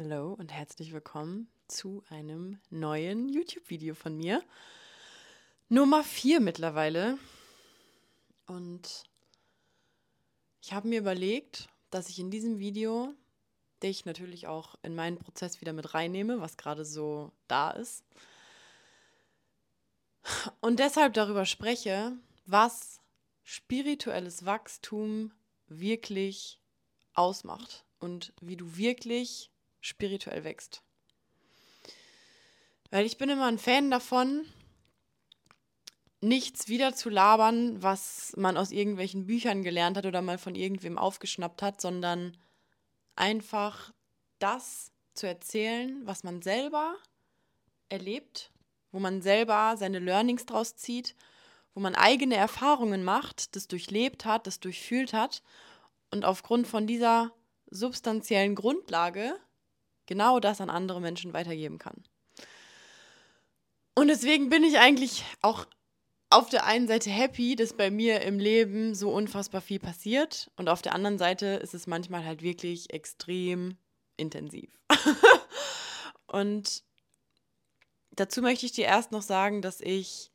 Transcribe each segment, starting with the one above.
Hallo und herzlich willkommen zu einem neuen YouTube-Video von mir. Nummer 4 mittlerweile. Und ich habe mir überlegt, dass ich in diesem Video dich natürlich auch in meinen Prozess wieder mit reinnehme, was gerade so da ist. Und deshalb darüber spreche, was spirituelles Wachstum wirklich ausmacht und wie du wirklich spirituell wächst. Weil ich bin immer ein Fan davon, nichts wieder zu labern, was man aus irgendwelchen Büchern gelernt hat oder mal von irgendwem aufgeschnappt hat, sondern einfach das zu erzählen, was man selber erlebt, wo man selber seine Learnings draus zieht, wo man eigene Erfahrungen macht, das durchlebt hat, das durchfühlt hat und aufgrund von dieser substanziellen Grundlage genau das an andere Menschen weitergeben kann. Und deswegen bin ich eigentlich auch auf der einen Seite happy, dass bei mir im Leben so unfassbar viel passiert und auf der anderen Seite ist es manchmal halt wirklich extrem intensiv. und dazu möchte ich dir erst noch sagen, dass ich,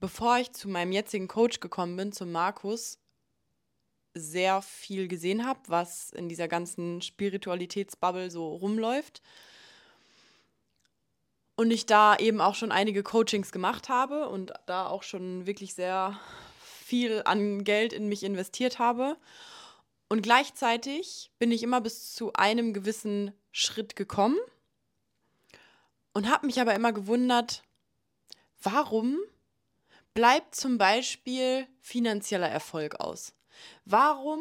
bevor ich zu meinem jetzigen Coach gekommen bin, zum Markus, sehr viel gesehen habe, was in dieser ganzen Spiritualitätsbubble so rumläuft. Und ich da eben auch schon einige Coachings gemacht habe und da auch schon wirklich sehr viel an Geld in mich investiert habe. Und gleichzeitig bin ich immer bis zu einem gewissen Schritt gekommen und habe mich aber immer gewundert, warum bleibt zum Beispiel finanzieller Erfolg aus? Warum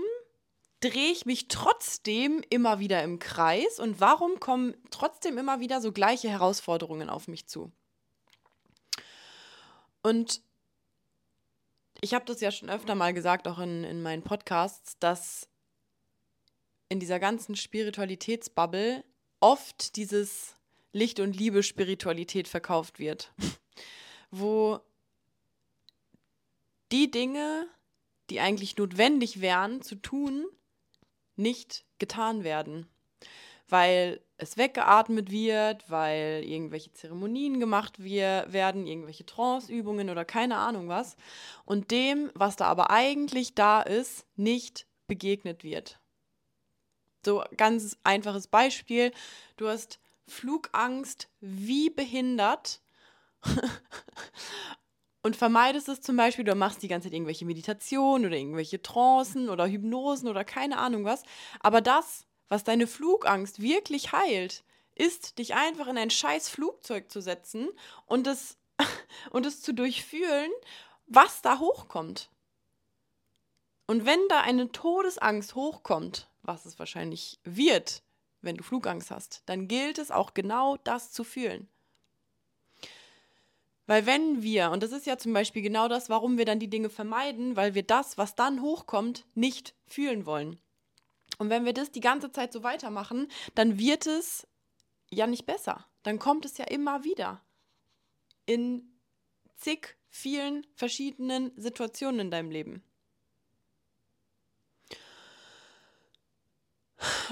drehe ich mich trotzdem immer wieder im Kreis und warum kommen trotzdem immer wieder so gleiche Herausforderungen auf mich zu? Und ich habe das ja schon öfter mal gesagt, auch in, in meinen Podcasts, dass in dieser ganzen Spiritualitätsbubble oft dieses Licht und Liebe Spiritualität verkauft wird, wo die Dinge, die eigentlich notwendig wären zu tun, nicht getan werden. Weil es weggeatmet wird, weil irgendwelche Zeremonien gemacht wir werden, irgendwelche Tranceübungen oder keine Ahnung was. Und dem, was da aber eigentlich da ist, nicht begegnet wird. So ganz einfaches Beispiel. Du hast Flugangst wie behindert und vermeidest es zum Beispiel, du machst die ganze Zeit irgendwelche Meditationen oder irgendwelche Trancen oder Hypnosen oder keine Ahnung was. Aber das, was deine Flugangst wirklich heilt, ist, dich einfach in ein scheiß Flugzeug zu setzen und es, und es zu durchfühlen, was da hochkommt. Und wenn da eine Todesangst hochkommt, was es wahrscheinlich wird, wenn du Flugangst hast, dann gilt es auch genau das zu fühlen. Weil wenn wir, und das ist ja zum Beispiel genau das, warum wir dann die Dinge vermeiden, weil wir das, was dann hochkommt, nicht fühlen wollen. Und wenn wir das die ganze Zeit so weitermachen, dann wird es ja nicht besser. Dann kommt es ja immer wieder in zig vielen verschiedenen Situationen in deinem Leben.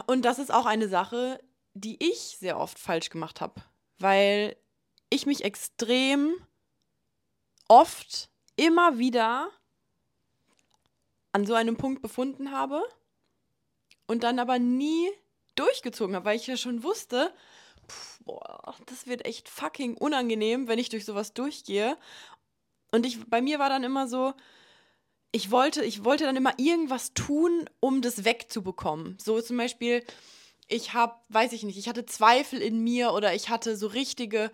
Und das ist auch eine Sache, die ich sehr oft falsch gemacht habe, weil ich mich extrem oft immer wieder an so einem Punkt befunden habe und dann aber nie durchgezogen habe, weil ich ja schon wusste, pff, boah, das wird echt fucking unangenehm, wenn ich durch sowas durchgehe. Und ich, bei mir war dann immer so, ich wollte, ich wollte dann immer irgendwas tun, um das wegzubekommen. So zum Beispiel, ich habe, weiß ich nicht, ich hatte Zweifel in mir oder ich hatte so richtige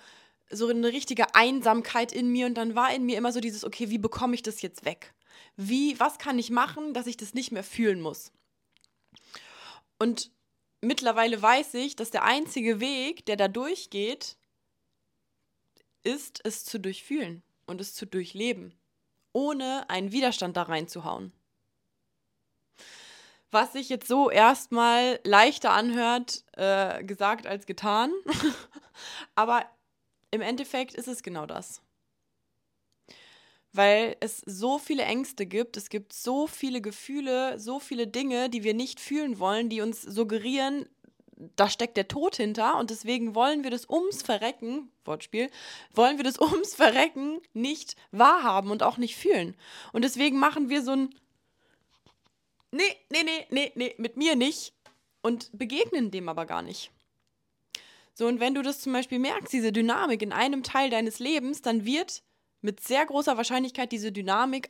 so eine richtige Einsamkeit in mir und dann war in mir immer so dieses, okay, wie bekomme ich das jetzt weg? Wie, was kann ich machen, dass ich das nicht mehr fühlen muss? Und mittlerweile weiß ich, dass der einzige Weg, der da durchgeht, ist, es zu durchfühlen und es zu durchleben, ohne einen Widerstand da reinzuhauen. Was sich jetzt so erstmal leichter anhört, äh, gesagt als getan. Aber im Endeffekt ist es genau das. Weil es so viele Ängste gibt, es gibt so viele Gefühle, so viele Dinge, die wir nicht fühlen wollen, die uns suggerieren, da steckt der Tod hinter und deswegen wollen wir das ums Verrecken, Wortspiel, wollen wir das ums Verrecken nicht wahrhaben und auch nicht fühlen. Und deswegen machen wir so ein Nee, nee, nee, nee, nee, mit mir nicht und begegnen dem aber gar nicht. So, und wenn du das zum Beispiel merkst, diese Dynamik in einem Teil deines Lebens, dann wird mit sehr großer Wahrscheinlichkeit diese Dynamik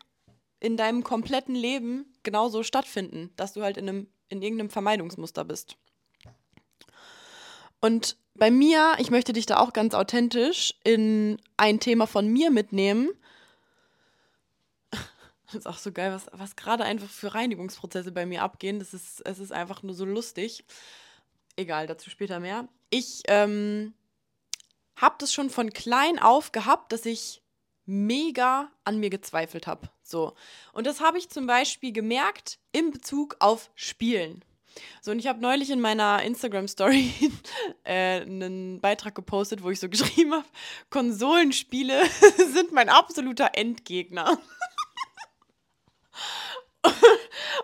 in deinem kompletten Leben genauso stattfinden, dass du halt in, einem, in irgendeinem Vermeidungsmuster bist. Und bei mir, ich möchte dich da auch ganz authentisch in ein Thema von mir mitnehmen. Das ist auch so geil, was, was gerade einfach für Reinigungsprozesse bei mir abgehen. Das ist, es ist einfach nur so lustig. Egal, dazu später mehr. Ich ähm, habe das schon von klein auf gehabt, dass ich mega an mir gezweifelt habe. So. Und das habe ich zum Beispiel gemerkt in Bezug auf Spielen. So, und ich habe neulich in meiner Instagram-Story äh, einen Beitrag gepostet, wo ich so geschrieben habe: Konsolenspiele sind mein absoluter Endgegner.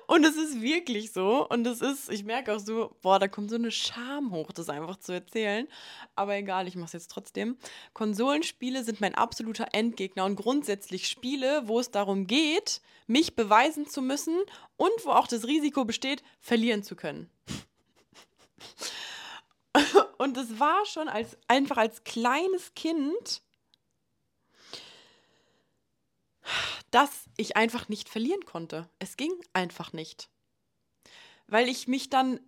und es ist wirklich so. Und es ist, ich merke auch so, boah, da kommt so eine Scham hoch, das einfach zu erzählen. Aber egal, ich mache es jetzt trotzdem. Konsolenspiele sind mein absoluter Endgegner. Und grundsätzlich Spiele, wo es darum geht, mich beweisen zu müssen und wo auch das Risiko besteht, verlieren zu können. und es war schon als, einfach als kleines Kind dass ich einfach nicht verlieren konnte. Es ging einfach nicht. Weil ich mich dann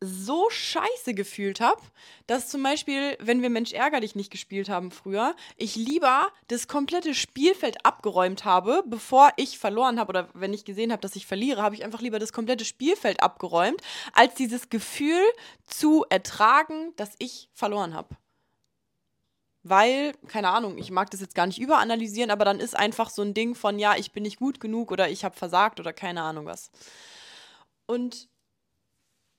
so scheiße gefühlt habe, dass zum Beispiel, wenn wir Mensch ärger dich nicht gespielt haben früher, ich lieber das komplette Spielfeld abgeräumt habe, bevor ich verloren habe oder wenn ich gesehen habe, dass ich verliere, habe ich einfach lieber das komplette Spielfeld abgeräumt, als dieses Gefühl zu ertragen, dass ich verloren habe weil, keine Ahnung, ich mag das jetzt gar nicht überanalysieren, aber dann ist einfach so ein Ding von, ja, ich bin nicht gut genug oder ich habe versagt oder keine Ahnung was. Und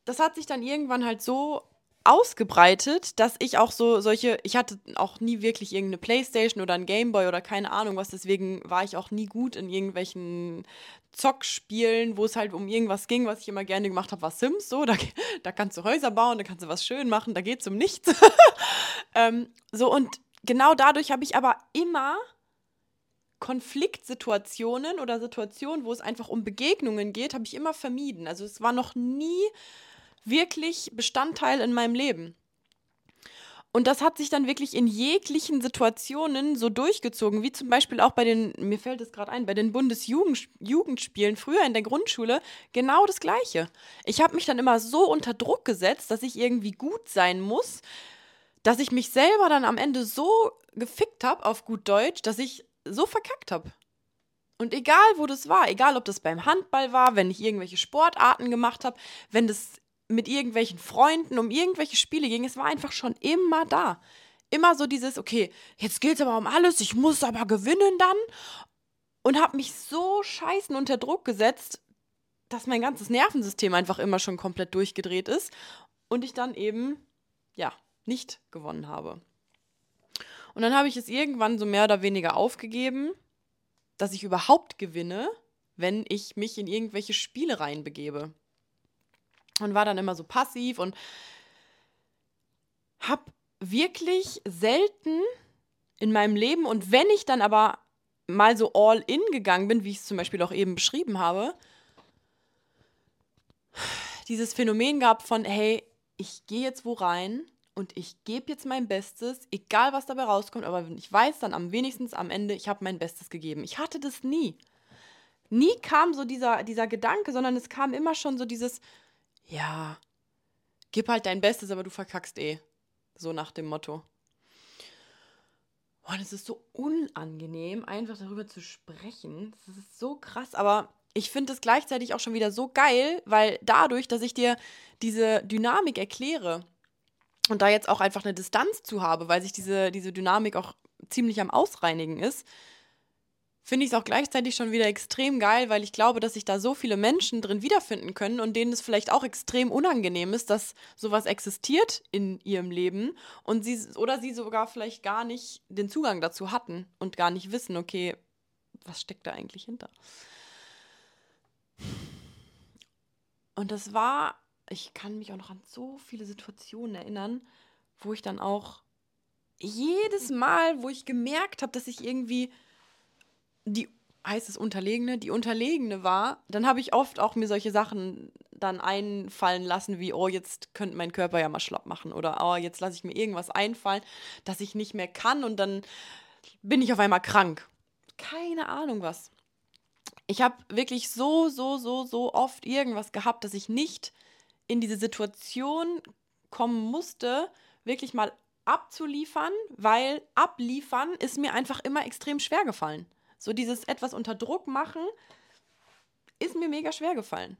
das hat sich dann irgendwann halt so ausgebreitet, dass ich auch so solche, ich hatte auch nie wirklich irgendeine Playstation oder ein Gameboy oder keine Ahnung was, deswegen war ich auch nie gut in irgendwelchen Zockspielen, wo es halt um irgendwas ging, was ich immer gerne gemacht habe, war Sims, so, da, da kannst du Häuser bauen, da kannst du was schön machen, da geht es um nichts. ähm, so und genau dadurch habe ich aber immer Konfliktsituationen oder Situationen, wo es einfach um Begegnungen geht, habe ich immer vermieden. Also es war noch nie wirklich Bestandteil in meinem Leben. Und das hat sich dann wirklich in jeglichen Situationen so durchgezogen, wie zum Beispiel auch bei den, mir fällt es gerade ein, bei den Bundesjugendspielen früher in der Grundschule, genau das Gleiche. Ich habe mich dann immer so unter Druck gesetzt, dass ich irgendwie gut sein muss, dass ich mich selber dann am Ende so gefickt habe, auf gut Deutsch, dass ich so verkackt habe. Und egal, wo das war, egal, ob das beim Handball war, wenn ich irgendwelche Sportarten gemacht habe, wenn das mit irgendwelchen Freunden um irgendwelche Spiele ging, es war einfach schon immer da. Immer so dieses, okay, jetzt geht es aber um alles, ich muss aber gewinnen dann. Und habe mich so scheißen unter Druck gesetzt, dass mein ganzes Nervensystem einfach immer schon komplett durchgedreht ist und ich dann eben, ja, nicht gewonnen habe. Und dann habe ich es irgendwann so mehr oder weniger aufgegeben, dass ich überhaupt gewinne, wenn ich mich in irgendwelche Spiele reinbegebe und war dann immer so passiv und habe wirklich selten in meinem Leben und wenn ich dann aber mal so all in gegangen bin, wie ich es zum Beispiel auch eben beschrieben habe, dieses Phänomen gab von, hey, ich gehe jetzt wo rein und ich gebe jetzt mein Bestes, egal was dabei rauskommt, aber ich weiß dann am wenigstens am Ende, ich habe mein Bestes gegeben. Ich hatte das nie. Nie kam so dieser, dieser Gedanke, sondern es kam immer schon so dieses, ja, gib halt dein Bestes, aber du verkackst eh. So nach dem Motto. Und es ist so unangenehm, einfach darüber zu sprechen. Das ist so krass, aber ich finde es gleichzeitig auch schon wieder so geil, weil dadurch, dass ich dir diese Dynamik erkläre und da jetzt auch einfach eine Distanz zu habe, weil sich diese, diese Dynamik auch ziemlich am Ausreinigen ist, finde ich es auch gleichzeitig schon wieder extrem geil, weil ich glaube, dass sich da so viele Menschen drin wiederfinden können und denen es vielleicht auch extrem unangenehm ist, dass sowas existiert in ihrem Leben und sie oder sie sogar vielleicht gar nicht den Zugang dazu hatten und gar nicht wissen, okay, was steckt da eigentlich hinter? Und das war ich kann mich auch noch an so viele Situationen erinnern, wo ich dann auch jedes Mal, wo ich gemerkt habe, dass ich irgendwie die heißt es Unterlegene, die Unterlegene war, dann habe ich oft auch mir solche Sachen dann einfallen lassen, wie, oh, jetzt könnte mein Körper ja mal schlapp machen oder oh, jetzt lasse ich mir irgendwas einfallen, dass ich nicht mehr kann und dann bin ich auf einmal krank. Keine Ahnung was. Ich habe wirklich so, so, so, so oft irgendwas gehabt, dass ich nicht in diese Situation kommen musste, wirklich mal abzuliefern, weil abliefern ist mir einfach immer extrem schwer gefallen. So dieses etwas unter Druck machen ist mir mega schwer gefallen.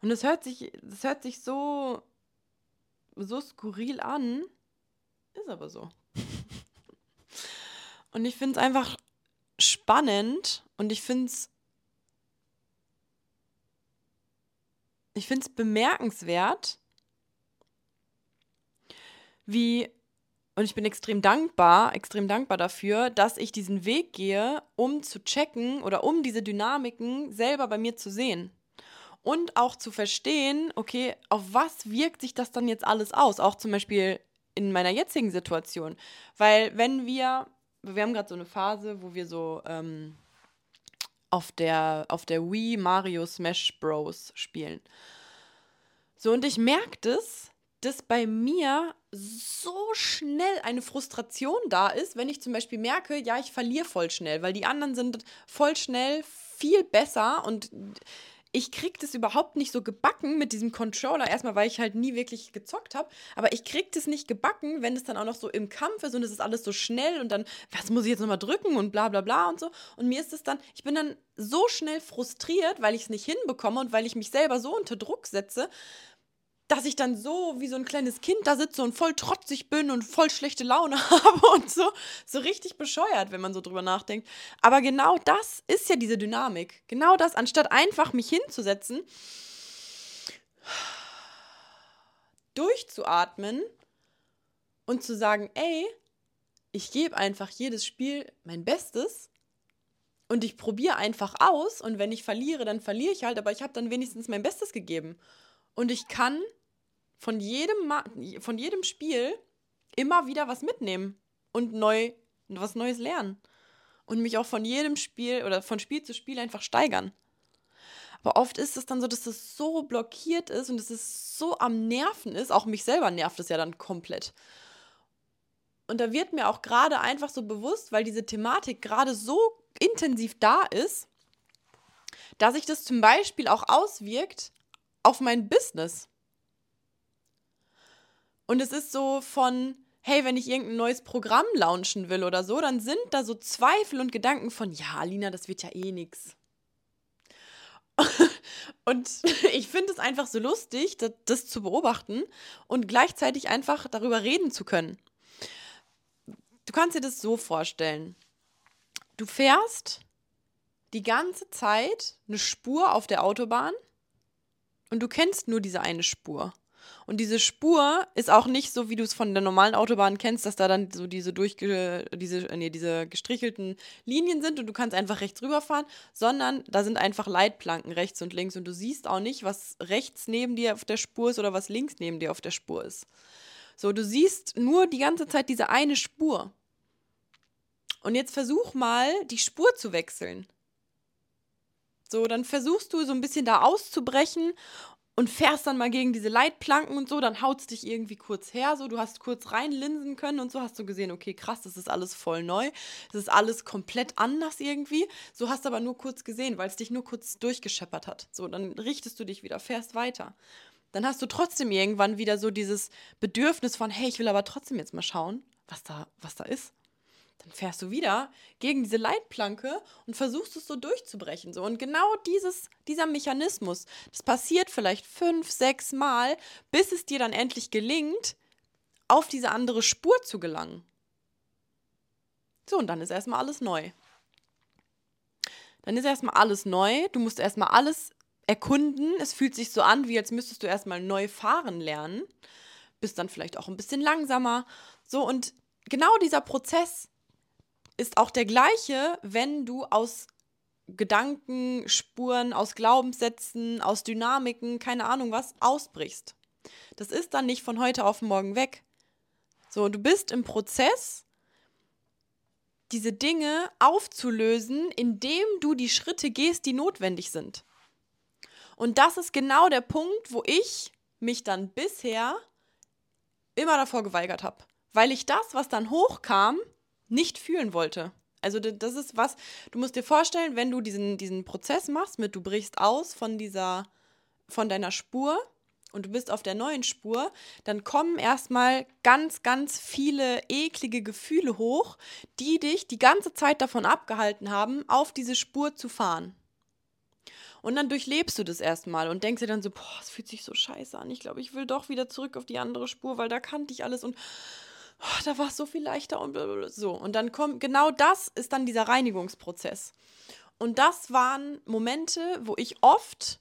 Und es hört sich, das hört sich so, so skurril an, ist aber so. und ich finde es einfach spannend und ich finde es ich finde es bemerkenswert, wie und ich bin extrem dankbar, extrem dankbar dafür, dass ich diesen Weg gehe, um zu checken oder um diese Dynamiken selber bei mir zu sehen. Und auch zu verstehen, okay, auf was wirkt sich das dann jetzt alles aus? Auch zum Beispiel in meiner jetzigen Situation. Weil wenn wir, wir haben gerade so eine Phase, wo wir so ähm, auf, der, auf der Wii Mario Smash Bros. spielen. So, und ich merke das, dass bei mir so schnell eine Frustration da ist, wenn ich zum Beispiel merke, ja, ich verliere voll schnell, weil die anderen sind voll schnell viel besser und ich krieg das überhaupt nicht so gebacken mit diesem Controller. Erstmal, weil ich halt nie wirklich gezockt habe. Aber ich krieg das nicht gebacken, wenn es dann auch noch so im Kampf ist und es ist alles so schnell und dann, was muss ich jetzt nochmal drücken und bla bla bla und so. Und mir ist es dann, ich bin dann so schnell frustriert, weil ich es nicht hinbekomme und weil ich mich selber so unter Druck setze, dass ich dann so wie so ein kleines Kind da sitze und voll trotzig bin und voll schlechte Laune habe und so. So richtig bescheuert, wenn man so drüber nachdenkt. Aber genau das ist ja diese Dynamik. Genau das, anstatt einfach mich hinzusetzen, durchzuatmen und zu sagen, ey, ich gebe einfach jedes Spiel mein Bestes und ich probiere einfach aus und wenn ich verliere, dann verliere ich halt, aber ich habe dann wenigstens mein Bestes gegeben. Und ich kann von jedem, Ma von jedem Spiel immer wieder was mitnehmen und neu was Neues lernen. Und mich auch von jedem Spiel oder von Spiel zu Spiel einfach steigern. Aber oft ist es dann so, dass das so blockiert ist und dass es so am Nerven ist. Auch mich selber nervt es ja dann komplett. Und da wird mir auch gerade einfach so bewusst, weil diese Thematik gerade so intensiv da ist, dass sich das zum Beispiel auch auswirkt auf mein Business. Und es ist so von, hey, wenn ich irgendein neues Programm launchen will oder so, dann sind da so Zweifel und Gedanken von, ja, Alina, das wird ja eh nix. und ich finde es einfach so lustig, das, das, zu beobachten und gleichzeitig einfach darüber reden zu können. Du kannst dir das so vorstellen. Du fährst die ganze Zeit eine Spur auf der Autobahn und du kennst nur diese eine Spur. Und diese Spur ist auch nicht so, wie du es von der normalen Autobahn kennst, dass da dann so diese durchge diese, nee, diese gestrichelten Linien sind und du kannst einfach rechts rüberfahren, sondern da sind einfach Leitplanken rechts und links und du siehst auch nicht, was rechts neben dir auf der Spur ist oder was links neben dir auf der Spur ist. So, du siehst nur die ganze Zeit diese eine Spur. Und jetzt versuch mal, die Spur zu wechseln. So, dann versuchst du so ein bisschen da auszubrechen und fährst dann mal gegen diese Leitplanken und so, dann haut es dich irgendwie kurz her, so, du hast kurz reinlinsen können und so hast du gesehen, okay, krass, das ist alles voll neu, das ist alles komplett anders irgendwie, so hast du aber nur kurz gesehen, weil es dich nur kurz durchgescheppert hat, so, dann richtest du dich wieder, fährst weiter. Dann hast du trotzdem irgendwann wieder so dieses Bedürfnis von, hey, ich will aber trotzdem jetzt mal schauen, was da, was da ist dann fährst du wieder gegen diese Leitplanke und versuchst es so durchzubrechen. So. Und genau dieses, dieser Mechanismus, das passiert vielleicht fünf, sechs Mal, bis es dir dann endlich gelingt, auf diese andere Spur zu gelangen. So, und dann ist erstmal alles neu. Dann ist erstmal alles neu. Du musst erstmal alles erkunden. Es fühlt sich so an, wie als müsstest du erstmal neu fahren lernen. Bist dann vielleicht auch ein bisschen langsamer. So, und genau dieser Prozess, ist auch der gleiche, wenn du aus Gedankenspuren, aus Glaubenssätzen, aus Dynamiken, keine Ahnung was, ausbrichst. Das ist dann nicht von heute auf morgen weg. So, du bist im Prozess, diese Dinge aufzulösen, indem du die Schritte gehst, die notwendig sind. Und das ist genau der Punkt, wo ich mich dann bisher immer davor geweigert habe, weil ich das, was dann hochkam, nicht fühlen wollte. Also das ist was, du musst dir vorstellen, wenn du diesen, diesen Prozess machst mit, du brichst aus von dieser, von deiner Spur und du bist auf der neuen Spur, dann kommen erstmal ganz, ganz viele eklige Gefühle hoch, die dich die ganze Zeit davon abgehalten haben, auf diese Spur zu fahren. Und dann durchlebst du das erstmal und denkst dir dann so, boah, es fühlt sich so scheiße an. Ich glaube, ich will doch wieder zurück auf die andere Spur, weil da kannte ich alles und oh, da war es so viel leichter und so. Und dann kommt, genau das ist dann dieser Reinigungsprozess. Und das waren Momente, wo ich oft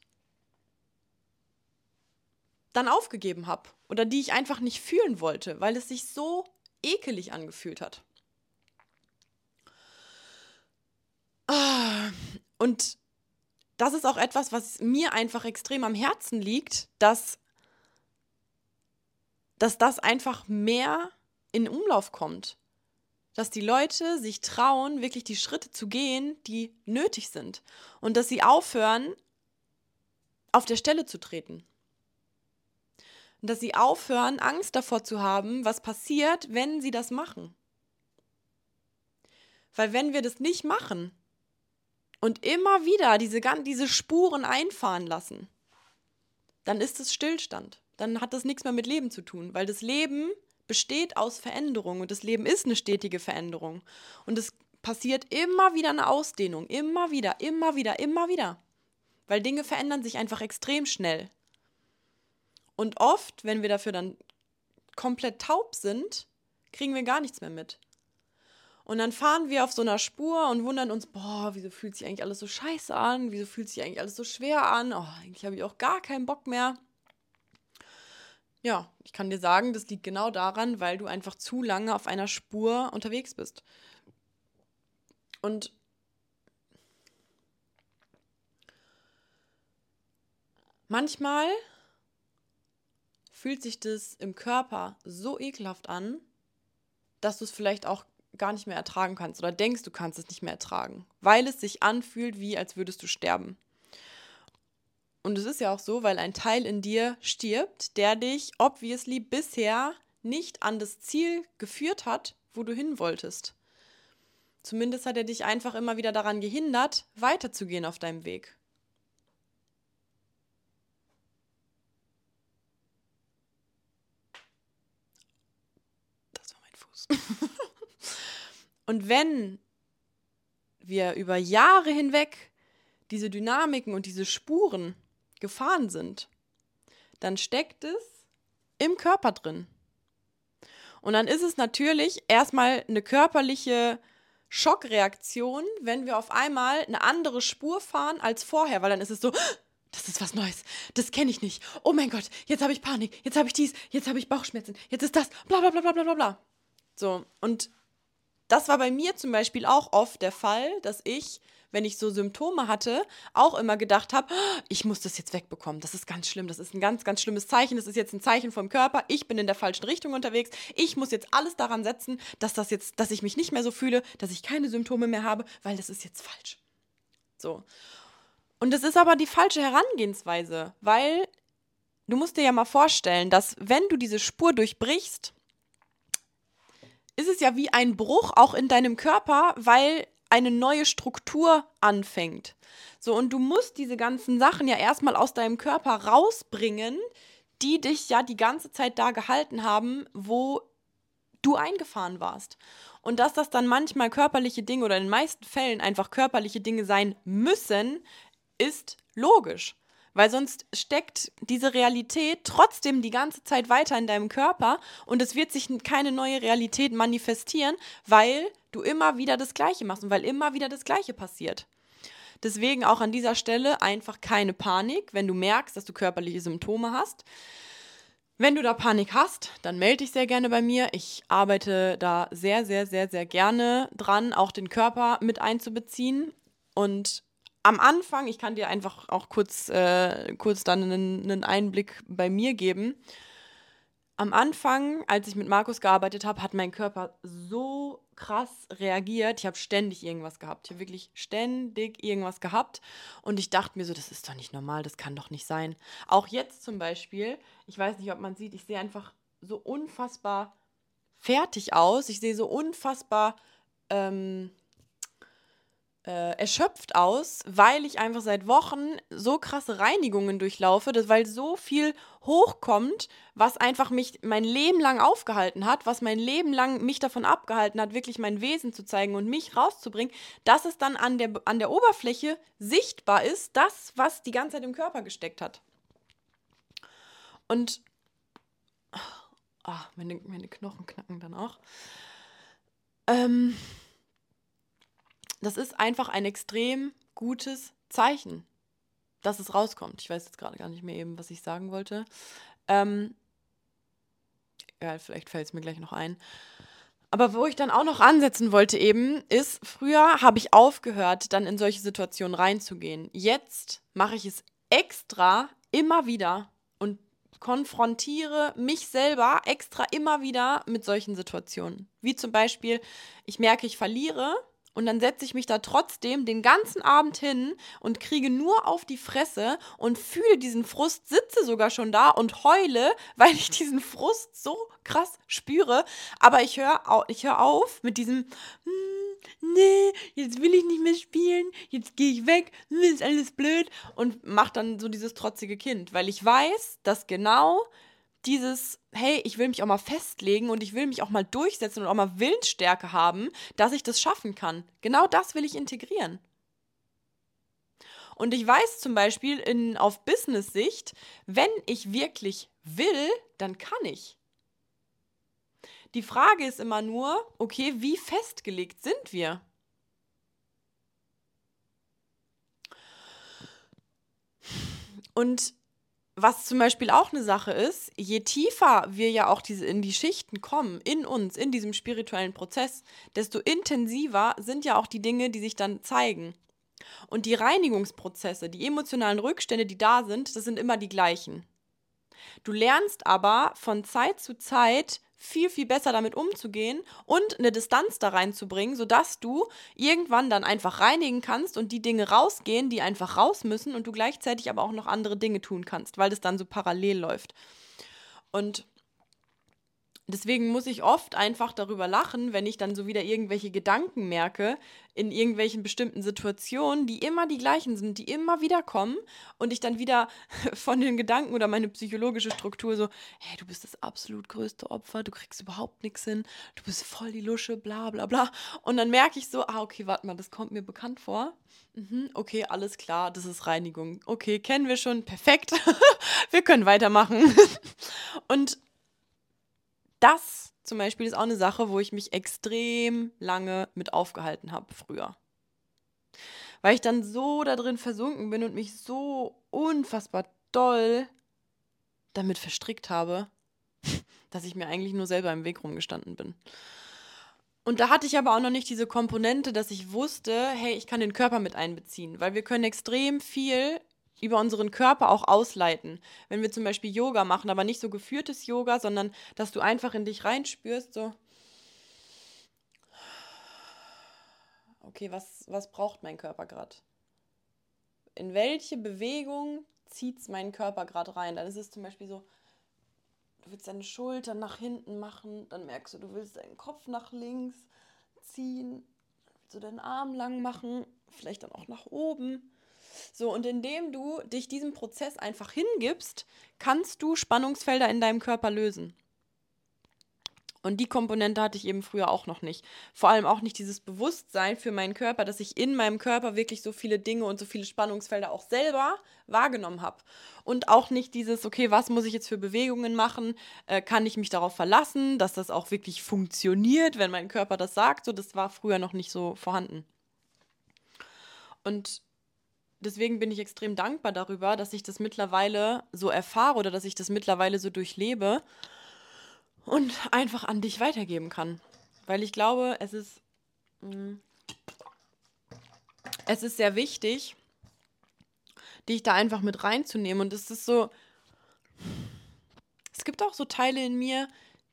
dann aufgegeben habe oder die ich einfach nicht fühlen wollte, weil es sich so ekelig angefühlt hat. Ah, und das ist auch etwas, was mir einfach extrem am Herzen liegt, dass, dass das einfach mehr in Umlauf kommt. Dass die Leute sich trauen, wirklich die Schritte zu gehen, die nötig sind. Und dass sie aufhören, auf der Stelle zu treten. Und dass sie aufhören, Angst davor zu haben, was passiert, wenn sie das machen. Weil wenn wir das nicht machen und immer wieder diese, diese Spuren einfahren lassen, dann ist es Stillstand. Dann hat das nichts mehr mit Leben zu tun, weil das Leben besteht aus Veränderung und das Leben ist eine stetige Veränderung. Und es passiert immer wieder eine Ausdehnung, immer wieder, immer wieder, immer wieder. Weil Dinge verändern sich einfach extrem schnell. Und oft, wenn wir dafür dann komplett taub sind, kriegen wir gar nichts mehr mit. Und dann fahren wir auf so einer Spur und wundern uns, boah, wieso fühlt sich eigentlich alles so scheiße an? Wieso fühlt sich eigentlich alles so schwer an? Oh, eigentlich habe ich auch gar keinen Bock mehr. Ja, ich kann dir sagen, das liegt genau daran, weil du einfach zu lange auf einer Spur unterwegs bist. Und manchmal fühlt sich das im Körper so ekelhaft an, dass du es vielleicht auch gar nicht mehr ertragen kannst oder denkst, du kannst es nicht mehr ertragen, weil es sich anfühlt, wie als würdest du sterben. Und es ist ja auch so, weil ein Teil in dir stirbt, der dich obviously bisher nicht an das Ziel geführt hat, wo du hin wolltest. Zumindest hat er dich einfach immer wieder daran gehindert, weiterzugehen auf deinem Weg. und wenn wir über Jahre hinweg diese Dynamiken und diese Spuren gefahren sind, dann steckt es im Körper drin. Und dann ist es natürlich erstmal eine körperliche Schockreaktion, wenn wir auf einmal eine andere Spur fahren als vorher, weil dann ist es so, das ist was Neues. Das kenne ich nicht. Oh mein Gott, jetzt habe ich Panik, jetzt habe ich dies, jetzt habe ich Bauchschmerzen, jetzt ist das, bla bla bla bla bla bla. So, und das war bei mir zum Beispiel auch oft der Fall, dass ich, wenn ich so Symptome hatte, auch immer gedacht habe, ich muss das jetzt wegbekommen. Das ist ganz schlimm. Das ist ein ganz, ganz schlimmes Zeichen. Das ist jetzt ein Zeichen vom Körper. Ich bin in der falschen Richtung unterwegs. Ich muss jetzt alles daran setzen, dass das jetzt, dass ich mich nicht mehr so fühle, dass ich keine Symptome mehr habe, weil das ist jetzt falsch. So. Und das ist aber die falsche Herangehensweise, weil du musst dir ja mal vorstellen, dass wenn du diese Spur durchbrichst, ist es ja wie ein Bruch auch in deinem Körper, weil eine neue Struktur anfängt. So, und du musst diese ganzen Sachen ja erstmal aus deinem Körper rausbringen, die dich ja die ganze Zeit da gehalten haben, wo du eingefahren warst. Und dass das dann manchmal körperliche Dinge oder in den meisten Fällen einfach körperliche Dinge sein müssen, ist logisch. Weil sonst steckt diese Realität trotzdem die ganze Zeit weiter in deinem Körper und es wird sich keine neue Realität manifestieren, weil du immer wieder das Gleiche machst und weil immer wieder das Gleiche passiert. Deswegen auch an dieser Stelle einfach keine Panik, wenn du merkst, dass du körperliche Symptome hast. Wenn du da Panik hast, dann melde dich sehr gerne bei mir. Ich arbeite da sehr, sehr, sehr, sehr gerne dran, auch den Körper mit einzubeziehen und am Anfang, ich kann dir einfach auch kurz, äh, kurz dann einen, einen Einblick bei mir geben. Am Anfang, als ich mit Markus gearbeitet habe, hat mein Körper so krass reagiert. Ich habe ständig irgendwas gehabt. Ich habe wirklich ständig irgendwas gehabt. Und ich dachte mir so, das ist doch nicht normal, das kann doch nicht sein. Auch jetzt zum Beispiel, ich weiß nicht, ob man sieht, ich sehe einfach so unfassbar fertig aus. Ich sehe so unfassbar ähm, äh, erschöpft aus, weil ich einfach seit Wochen so krasse Reinigungen durchlaufe, dass, weil so viel hochkommt, was einfach mich mein Leben lang aufgehalten hat, was mein Leben lang mich davon abgehalten hat, wirklich mein Wesen zu zeigen und mich rauszubringen, dass es dann an der, an der Oberfläche sichtbar ist, das, was die ganze Zeit im Körper gesteckt hat. Und oh, meine, meine Knochen knacken dann auch. Ähm, das ist einfach ein extrem gutes Zeichen, dass es rauskommt. Ich weiß jetzt gerade gar nicht mehr eben, was ich sagen wollte. Ähm, ja, vielleicht fällt es mir gleich noch ein. Aber wo ich dann auch noch ansetzen wollte eben, ist, früher habe ich aufgehört, dann in solche Situationen reinzugehen. Jetzt mache ich es extra immer wieder und konfrontiere mich selber extra immer wieder mit solchen Situationen. Wie zum Beispiel, ich merke, ich verliere und dann setze ich mich da trotzdem den ganzen Abend hin und kriege nur auf die Fresse und fühle diesen Frust, sitze sogar schon da und heule, weil ich diesen Frust so krass spüre. Aber ich höre ich hör auf mit diesem, hm, nee, jetzt will ich nicht mehr spielen, jetzt gehe ich weg, hm, ist alles blöd und mache dann so dieses trotzige Kind, weil ich weiß, dass genau dieses, hey, ich will mich auch mal festlegen und ich will mich auch mal durchsetzen und auch mal Willensstärke haben, dass ich das schaffen kann. Genau das will ich integrieren. Und ich weiß zum Beispiel in, auf Business-Sicht, wenn ich wirklich will, dann kann ich. Die Frage ist immer nur, okay, wie festgelegt sind wir? Und was zum Beispiel auch eine Sache ist, je tiefer wir ja auch diese, in die Schichten kommen, in uns, in diesem spirituellen Prozess, desto intensiver sind ja auch die Dinge, die sich dann zeigen. Und die Reinigungsprozesse, die emotionalen Rückstände, die da sind, das sind immer die gleichen. Du lernst aber von Zeit zu Zeit viel, viel besser damit umzugehen und eine Distanz da reinzubringen, sodass du irgendwann dann einfach reinigen kannst und die Dinge rausgehen, die einfach raus müssen und du gleichzeitig aber auch noch andere Dinge tun kannst, weil das dann so parallel läuft. Und deswegen muss ich oft einfach darüber lachen, wenn ich dann so wieder irgendwelche Gedanken merke in irgendwelchen bestimmten Situationen, die immer die gleichen sind, die immer wieder kommen und ich dann wieder von den Gedanken oder meine psychologische Struktur so, hey, du bist das absolut größte Opfer, du kriegst überhaupt nichts hin, du bist voll die Lusche, bla bla bla. Und dann merke ich so, ah, okay, warte mal, das kommt mir bekannt vor. Mhm, okay, alles klar, das ist Reinigung. Okay, kennen wir schon, perfekt. wir können weitermachen. und das zum Beispiel ist auch eine Sache, wo ich mich extrem lange mit aufgehalten habe früher. Weil ich dann so da drin versunken bin und mich so unfassbar doll damit verstrickt habe, dass ich mir eigentlich nur selber im Weg rumgestanden bin. Und da hatte ich aber auch noch nicht diese Komponente, dass ich wusste, hey, ich kann den Körper mit einbeziehen, weil wir können extrem viel über unseren Körper auch ausleiten. Wenn wir zum Beispiel Yoga machen, aber nicht so geführtes Yoga, sondern dass du einfach in dich reinspürst, so, okay, was, was braucht mein Körper gerade? In welche Bewegung zieht es meinen Körper gerade rein? Dann ist es zum Beispiel so, du willst deine Schultern nach hinten machen, dann merkst du, du willst deinen Kopf nach links ziehen, willst du deinen Arm lang machen, vielleicht dann auch nach oben. So, und indem du dich diesem Prozess einfach hingibst, kannst du Spannungsfelder in deinem Körper lösen. Und die Komponente hatte ich eben früher auch noch nicht. Vor allem auch nicht dieses Bewusstsein für meinen Körper, dass ich in meinem Körper wirklich so viele Dinge und so viele Spannungsfelder auch selber wahrgenommen habe. Und auch nicht dieses, okay, was muss ich jetzt für Bewegungen machen? Äh, kann ich mich darauf verlassen, dass das auch wirklich funktioniert, wenn mein Körper das sagt? So, das war früher noch nicht so vorhanden. Und deswegen bin ich extrem dankbar darüber, dass ich das mittlerweile so erfahre oder dass ich das mittlerweile so durchlebe und einfach an dich weitergeben kann. Weil ich glaube, es ist, mh, mm, es ist sehr wichtig, dich da einfach mit reinzunehmen. Und es ist so, es gibt auch so Teile in mir,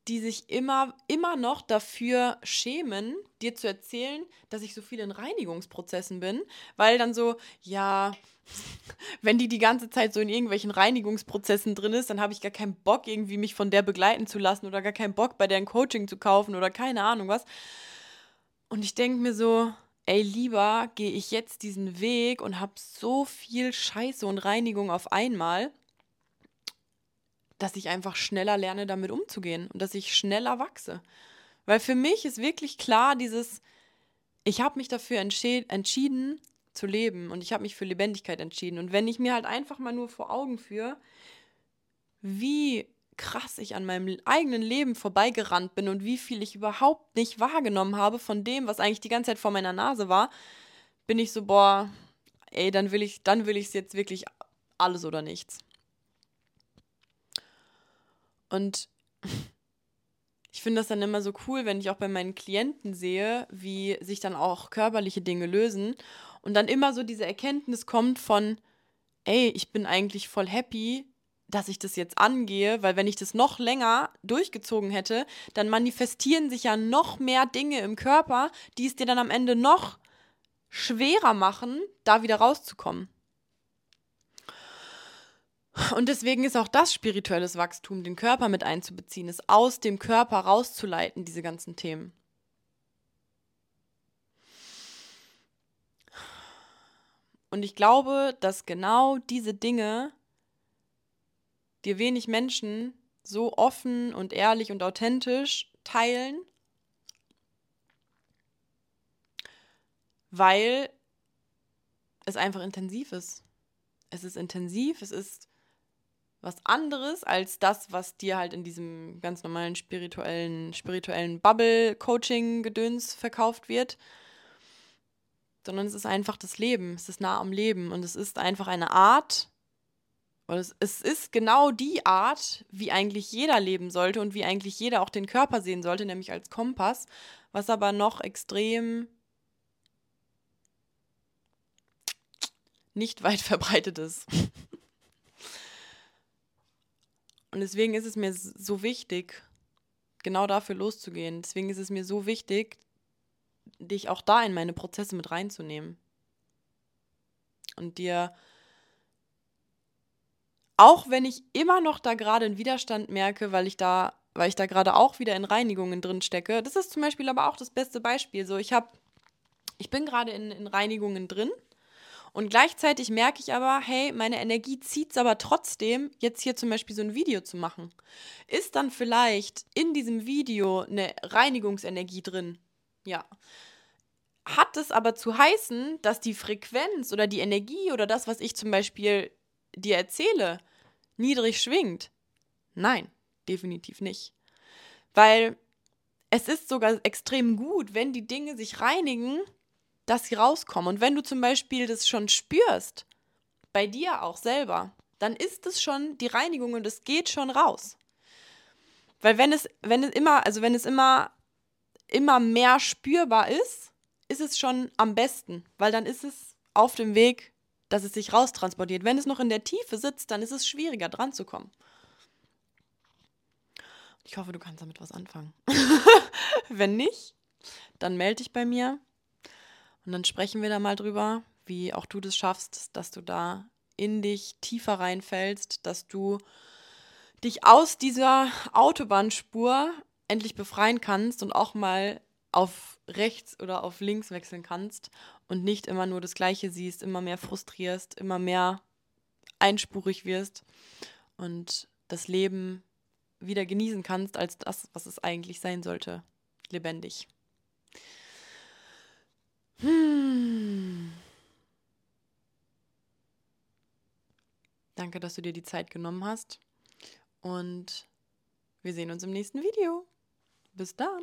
die sich immer, immer noch dafür schämen, dir zu erzählen, dass ich so viel in Reinigungsprozessen bin, weil dann so, ja, wenn die die ganze Zeit so in irgendwelchen Reinigungsprozessen drin ist, dann habe ich gar keinen Bock, irgendwie mich von der begleiten zu lassen oder gar keinen Bock, bei der ein Coaching zu kaufen oder keine Ahnung was. Und ich denke mir so, ey, lieber gehe ich jetzt diesen Weg und habe so viel Scheiße und Reinigung auf einmal, dass ich einfach schneller lerne, damit umzugehen und dass ich schneller wachse. Weil für mich ist wirklich klar dieses, ich habe mich dafür entschieden zu leben und ich habe mich für Lebendigkeit entschieden. Und wenn ich mir halt einfach mal nur vor Augen führe, wie krass ich an meinem eigenen Leben vorbeigerannt bin und wie viel ich überhaupt nicht wahrgenommen habe von dem, was eigentlich die ganze Zeit vor meiner Nase war, bin ich so, boah, ey, dann will ich, dann will ich es jetzt wirklich alles oder nichts. Und ich finde das dann immer so cool, wenn ich auch bei meinen Klienten sehe, wie sich dann auch körperliche Dinge lösen und dann immer so diese Erkenntnis kommt von, ey, ich bin eigentlich voll happy, dass ich das jetzt angehe, weil wenn ich das noch länger durchgezogen hätte, dann manifestieren sich ja noch mehr Dinge im Körper, die es dir dann am Ende noch schwerer machen, da wieder rauszukommen. Und deswegen ist auch das spirituelles Wachstum, den Körper mit einzubeziehen, es aus dem Körper rauszuleiten, diese ganzen Themen. Und ich glaube, dass genau diese Dinge dir wenig Menschen so offen und ehrlich und authentisch teilen, weil es einfach intensiv ist. Es ist intensiv, es ist was anderes als das, was dir halt in diesem ganz normalen spirituellen, spirituellen Bubble-Coaching-Gedöns verkauft wird. Sondern es ist einfach das Leben, es ist nah am Leben und es ist einfach eine Art, und es, es ist genau die Art, wie eigentlich jeder leben sollte und wie eigentlich jeder auch den Körper sehen sollte, nämlich als Kompass, was aber noch extrem nicht weit verbreitet ist. Und deswegen ist es mir so wichtig, genau dafür loszugehen. Deswegen ist es mir so wichtig, dich auch da in meine Prozesse mit reinzunehmen. Und dir auch wenn ich immer noch da gerade einen Widerstand merke, weil ich da, weil ich da gerade auch wieder in Reinigungen drin stecke. Das ist zum Beispiel aber auch das beste Beispiel. So, ich habe, ich bin gerade in, in Reinigungen drin und gleichzeitig merke ich aber, hey, meine Energie zieht es aber trotzdem, jetzt hier zum Beispiel so ein Video zu machen. Ist dann vielleicht in diesem Video eine Reinigungsenergie drin? Ja. Hat es aber zu heißen, dass die Frequenz oder die Energie oder das, was ich zum Beispiel dir erzähle, niedrig schwingt? Nein, definitiv nicht. Weil es ist sogar extrem gut, wenn die Dinge sich reinigen, dass sie rauskommen. Und wenn du zum Beispiel das schon spürst, bei dir auch selber, dann ist es schon die Reinigung und es geht schon raus. Weil wenn es, wenn es immer, also wenn es immer, immer mehr spürbar ist, ist es schon am besten, weil dann ist es auf dem Weg dass es sich raustransportiert. Wenn es noch in der Tiefe sitzt, dann ist es schwieriger dran zu kommen. Ich hoffe, du kannst damit was anfangen. Wenn nicht, dann melde dich bei mir und dann sprechen wir da mal drüber, wie auch du das schaffst, dass du da in dich tiefer reinfällst, dass du dich aus dieser Autobahnspur endlich befreien kannst und auch mal auf rechts oder auf links wechseln kannst und nicht immer nur das Gleiche siehst, immer mehr frustrierst, immer mehr einspurig wirst und das Leben wieder genießen kannst als das, was es eigentlich sein sollte, lebendig. Hm. Danke, dass du dir die Zeit genommen hast und wir sehen uns im nächsten Video. Bis dann.